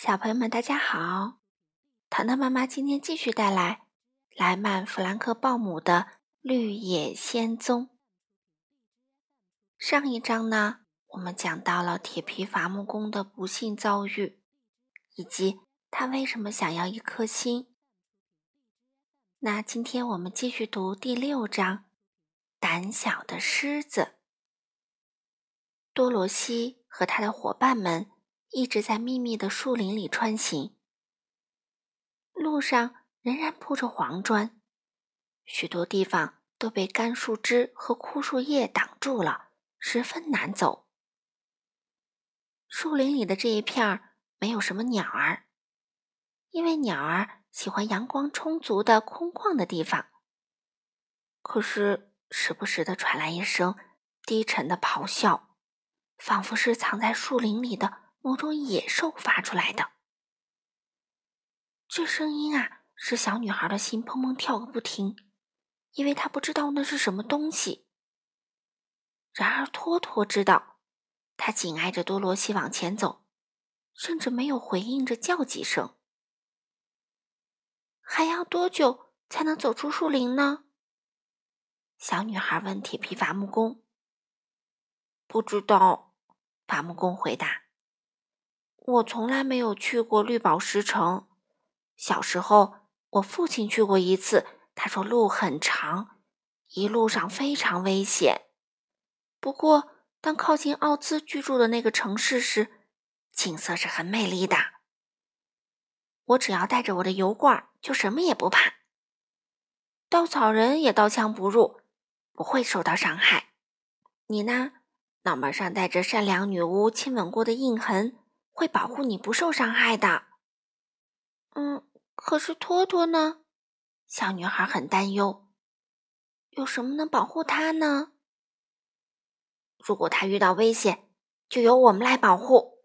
小朋友们，大家好！糖糖妈妈今天继续带来莱曼·弗兰克·鲍姆的《绿野仙踪》。上一章呢，我们讲到了铁皮伐木工的不幸遭遇，以及他为什么想要一颗心。那今天我们继续读第六章《胆小的狮子》。多罗西和他的伙伴们。一直在密密的树林里穿行，路上仍然铺着黄砖，许多地方都被干树枝和枯树叶挡住了，十分难走。树林里的这一片儿没有什么鸟儿，因为鸟儿喜欢阳光充足的空旷的地方。可是时不时的传来一声低沉的咆哮，仿佛是藏在树林里的。某种野兽发出来的，这声音啊，使小女孩的心砰砰跳个不停，因为她不知道那是什么东西。然而托托知道，他紧挨着多罗西往前走，甚至没有回应着叫几声。还要多久才能走出树林呢？小女孩问铁皮伐木工。不知道，伐木工回答。我从来没有去过绿宝石城。小时候，我父亲去过一次。他说路很长，一路上非常危险。不过，当靠近奥兹居住的那个城市时，景色是很美丽的。我只要带着我的油罐，就什么也不怕。稻草人也刀枪不入，不会受到伤害。你呢？脑门上带着善良女巫亲吻过的印痕。会保护你不受伤害的。嗯，可是托托呢？小女孩很担忧。有什么能保护他呢？如果他遇到危险，就由我们来保护。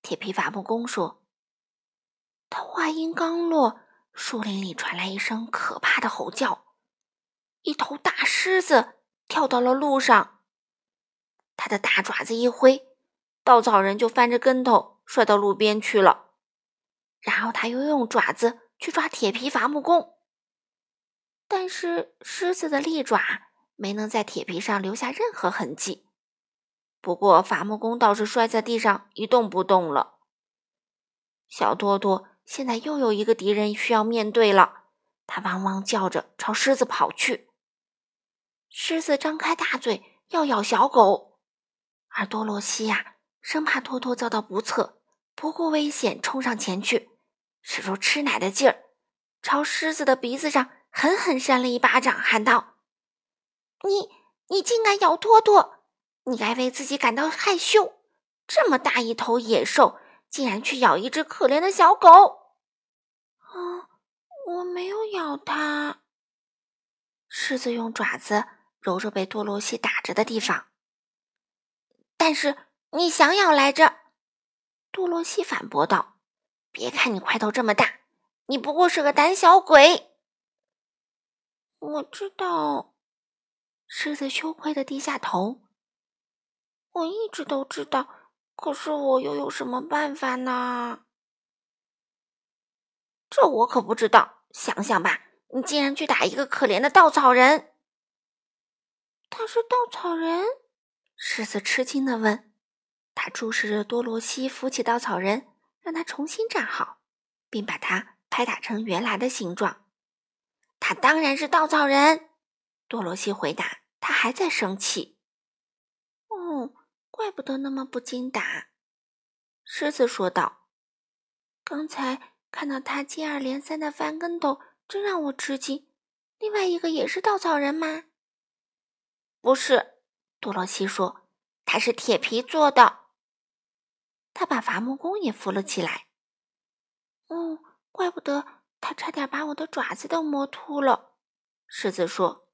铁皮伐木工说。他话音刚落，树林里传来一声可怕的吼叫，一头大狮子跳到了路上，他的大爪子一挥，稻草人就翻着跟头。摔到路边去了，然后他又用爪子去抓铁皮伐木工，但是狮子的利爪没能在铁皮上留下任何痕迹。不过伐木工倒是摔在地上一动不动了。小多多现在又有一个敌人需要面对了，他汪汪叫着朝狮子跑去。狮子张开大嘴要咬小狗，而多罗西呀，生怕托托遭到不测。不顾危险冲上前去，使出吃奶的劲儿，朝狮子的鼻子上狠狠扇了一巴掌，喊道：“你，你竟敢咬托托！你该为自己感到害羞！这么大一头野兽，竟然去咬一只可怜的小狗！”啊，我没有咬它。狮子用爪子揉着被多罗西打着的地方，但是你想咬来着。多罗西反驳道：“别看你块头这么大，你不过是个胆小鬼。”我知道，狮子羞愧的低下头。我一直都知道，可是我又有什么办法呢？这我可不知道。想想吧，你竟然去打一个可怜的稻草人。他是稻草人？狮子吃惊的问。他注视着多罗西扶起稻草人，让他重新站好，并把他拍打成原来的形状。他当然是稻草人，多罗西回答。他还在生气。哦，怪不得那么不经打，狮子说道。刚才看到他接二连三的翻跟头，真让我吃惊。另外一个也是稻草人吗？不是，多罗西说，他是铁皮做的。他把伐木工也扶了起来。哦，怪不得他差点把我的爪子都磨秃了。狮子说：“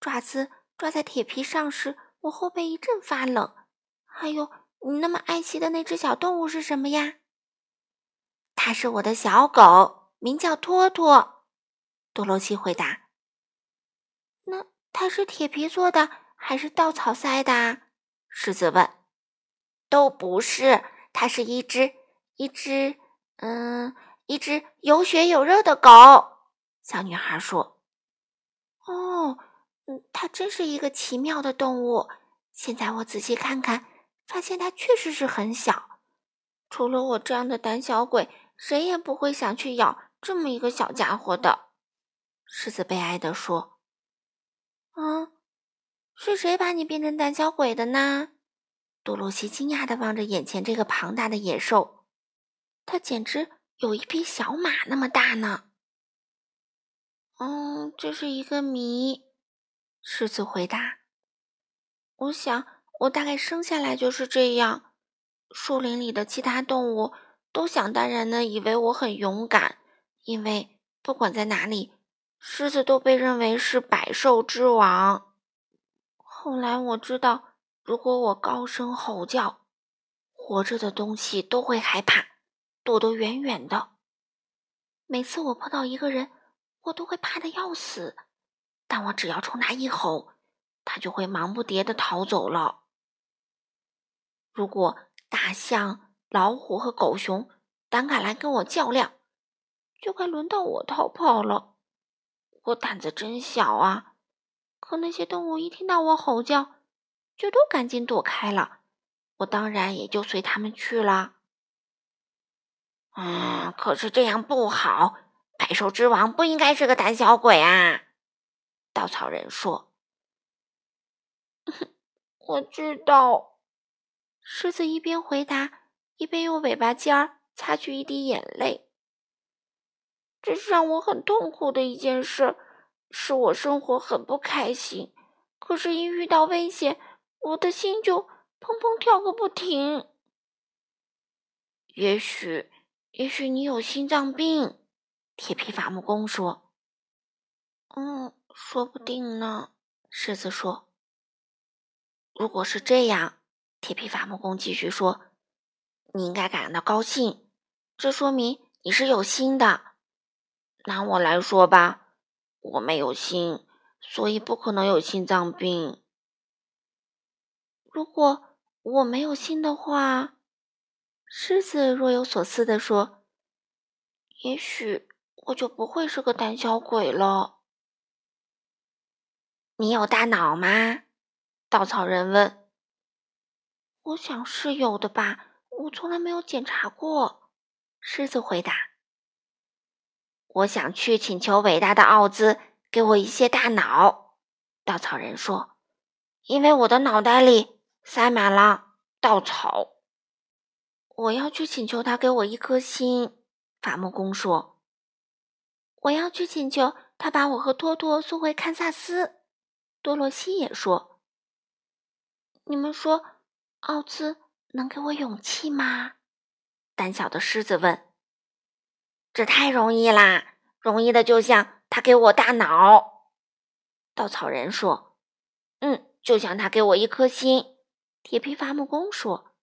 爪子抓在铁皮上时，我后背一阵发冷。”还有，你那么爱惜的那只小动物是什么呀？它是我的小狗，名叫托托。多罗西回答。那它是铁皮做的还是稻草塞的？狮子问。都不是。它是一只一只嗯，一只有血有肉的狗。小女孩说：“哦，嗯，它真是一个奇妙的动物。现在我仔细看看，发现它确实是很小。除了我这样的胆小鬼，谁也不会想去咬这么一个小家伙的。”狮子悲哀地说：“啊，是谁把你变成胆小鬼的呢？”多罗西惊讶地望着眼前这个庞大的野兽，它简直有一匹小马那么大呢。嗯，这是一个谜。狮子回答：“我想，我大概生下来就是这样。树林里的其他动物都想当然的以为我很勇敢，因为不管在哪里，狮子都被认为是百兽之王。后来我知道。”如果我高声吼叫，活着的东西都会害怕，躲得远远的。每次我碰到一个人，我都会怕的要死，但我只要冲他一吼，他就会忙不迭的逃走了。如果大象、老虎和狗熊胆敢来跟我较量，就该轮到我逃跑了。我胆子真小啊！可那些动物一听到我吼叫，就都赶紧躲开了，我当然也就随他们去了。嗯，可是这样不好，百兽之王不应该是个胆小鬼啊！稻草人说。我知道，狮子一边回答，一边用尾巴尖儿擦去一滴眼泪。这是让我很痛苦的一件事，使我生活很不开心。可是，一遇到危险，我的心就砰砰跳个不停。也许，也许你有心脏病。铁皮伐木工说：“嗯，说不定呢。”狮子说：“如果是这样，铁皮伐木工继续说，你应该感到高兴，这说明你是有心的。拿我来说吧，我没有心，所以不可能有心脏病。”如果我没有心的话，狮子若有所思地说：“也许我就不会是个胆小鬼了。”你有大脑吗？稻草人问。“我想是有的吧，我从来没有检查过。”狮子回答。“我想去请求伟大的奥兹给我一些大脑。”稻草人说，“因为我的脑袋里……”塞满了稻草。我要去请求他给我一颗心。伐木工说：“我要去请求他把我和托托送回堪萨斯。”多罗西也说：“你们说，奥兹能给我勇气吗？”胆小的狮子问。“这太容易啦，容易的就像他给我大脑。”稻草人说：“嗯，就像他给我一颗心。”铁皮伐木工说：“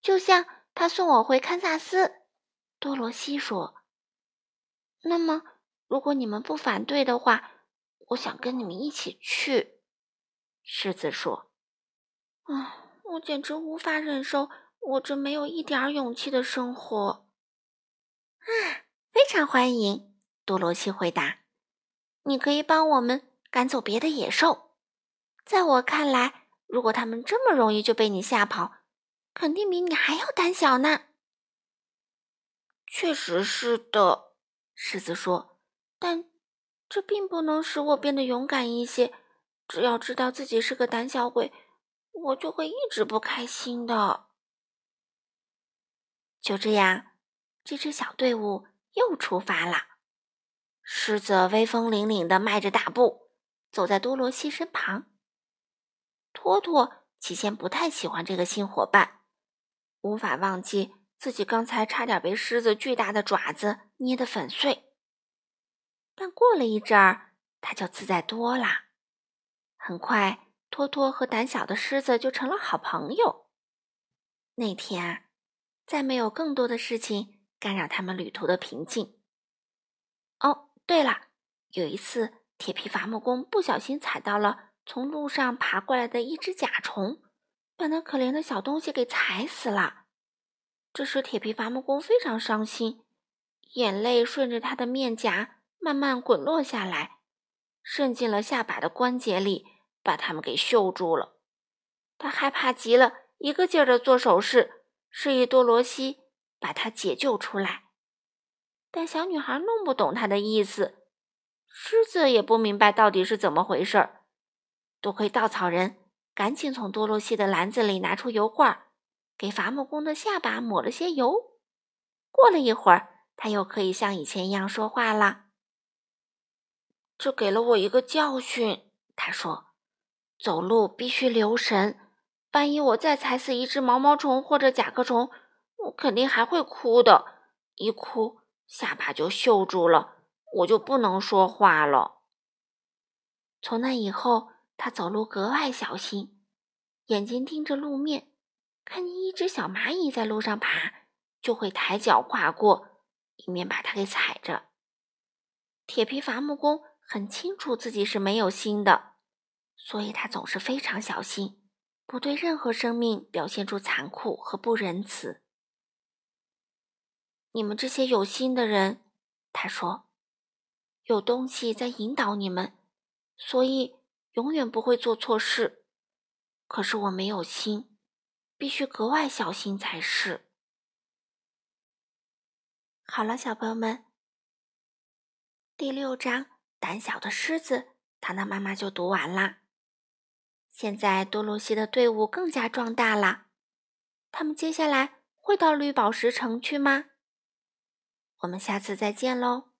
就像他送我回堪萨斯。”多罗西说：“那么，如果你们不反对的话，我想跟你们一起去。”狮子说：“啊，我简直无法忍受我这没有一点勇气的生活。”啊，非常欢迎！多罗西回答：“你可以帮我们赶走别的野兽。在我看来。”如果他们这么容易就被你吓跑，肯定比你还要胆小呢。确实是的，狮子说。但这并不能使我变得勇敢一些。只要知道自己是个胆小鬼，我就会一直不开心的。就这样，这支小队伍又出发了。狮子威风凛凛的迈着大步，走在多罗西身旁。托托起先不太喜欢这个新伙伴，无法忘记自己刚才差点被狮子巨大的爪子捏得粉碎。但过了一阵儿，他就自在多了。很快，托托和胆小的狮子就成了好朋友。那天，再没有更多的事情干扰他们旅途的平静。哦，对了，有一次，铁皮伐木工不小心踩到了。从路上爬过来的一只甲虫，把那可怜的小东西给踩死了。这时铁皮伐木工非常伤心，眼泪顺着他的面颊慢慢滚落下来，渗进了下巴的关节里，把它们给锈住了。他害怕极了，一个劲儿的做手势，示意多罗西把他解救出来。但小女孩弄不懂他的意思，狮子也不明白到底是怎么回事儿。多亏稻草人赶紧从多罗西的篮子里拿出油罐，给伐木工的下巴抹了些油。过了一会儿，他又可以像以前一样说话了。这给了我一个教训，他说：“走路必须留神，万一我再踩死一只毛毛虫或者甲壳虫，我肯定还会哭的。一哭，下巴就锈住了，我就不能说话了。”从那以后，他走路格外小心，眼睛盯着路面，看见一只小蚂蚁在路上爬。就会抬脚跨过，以免把它给踩着。铁皮伐木工很清楚自己是没有心的，所以他总是非常小心，不对任何生命表现出残酷和不仁慈。你们这些有心的人，他说，有东西在引导你们，所以永远不会做错事。可是我没有心，必须格外小心才是。好了，小朋友们，第六章《胆小的狮子》，糖糖妈妈就读完啦。现在多罗西的队伍更加壮大了，他们接下来会到绿宝石城去吗？我们下次再见喽。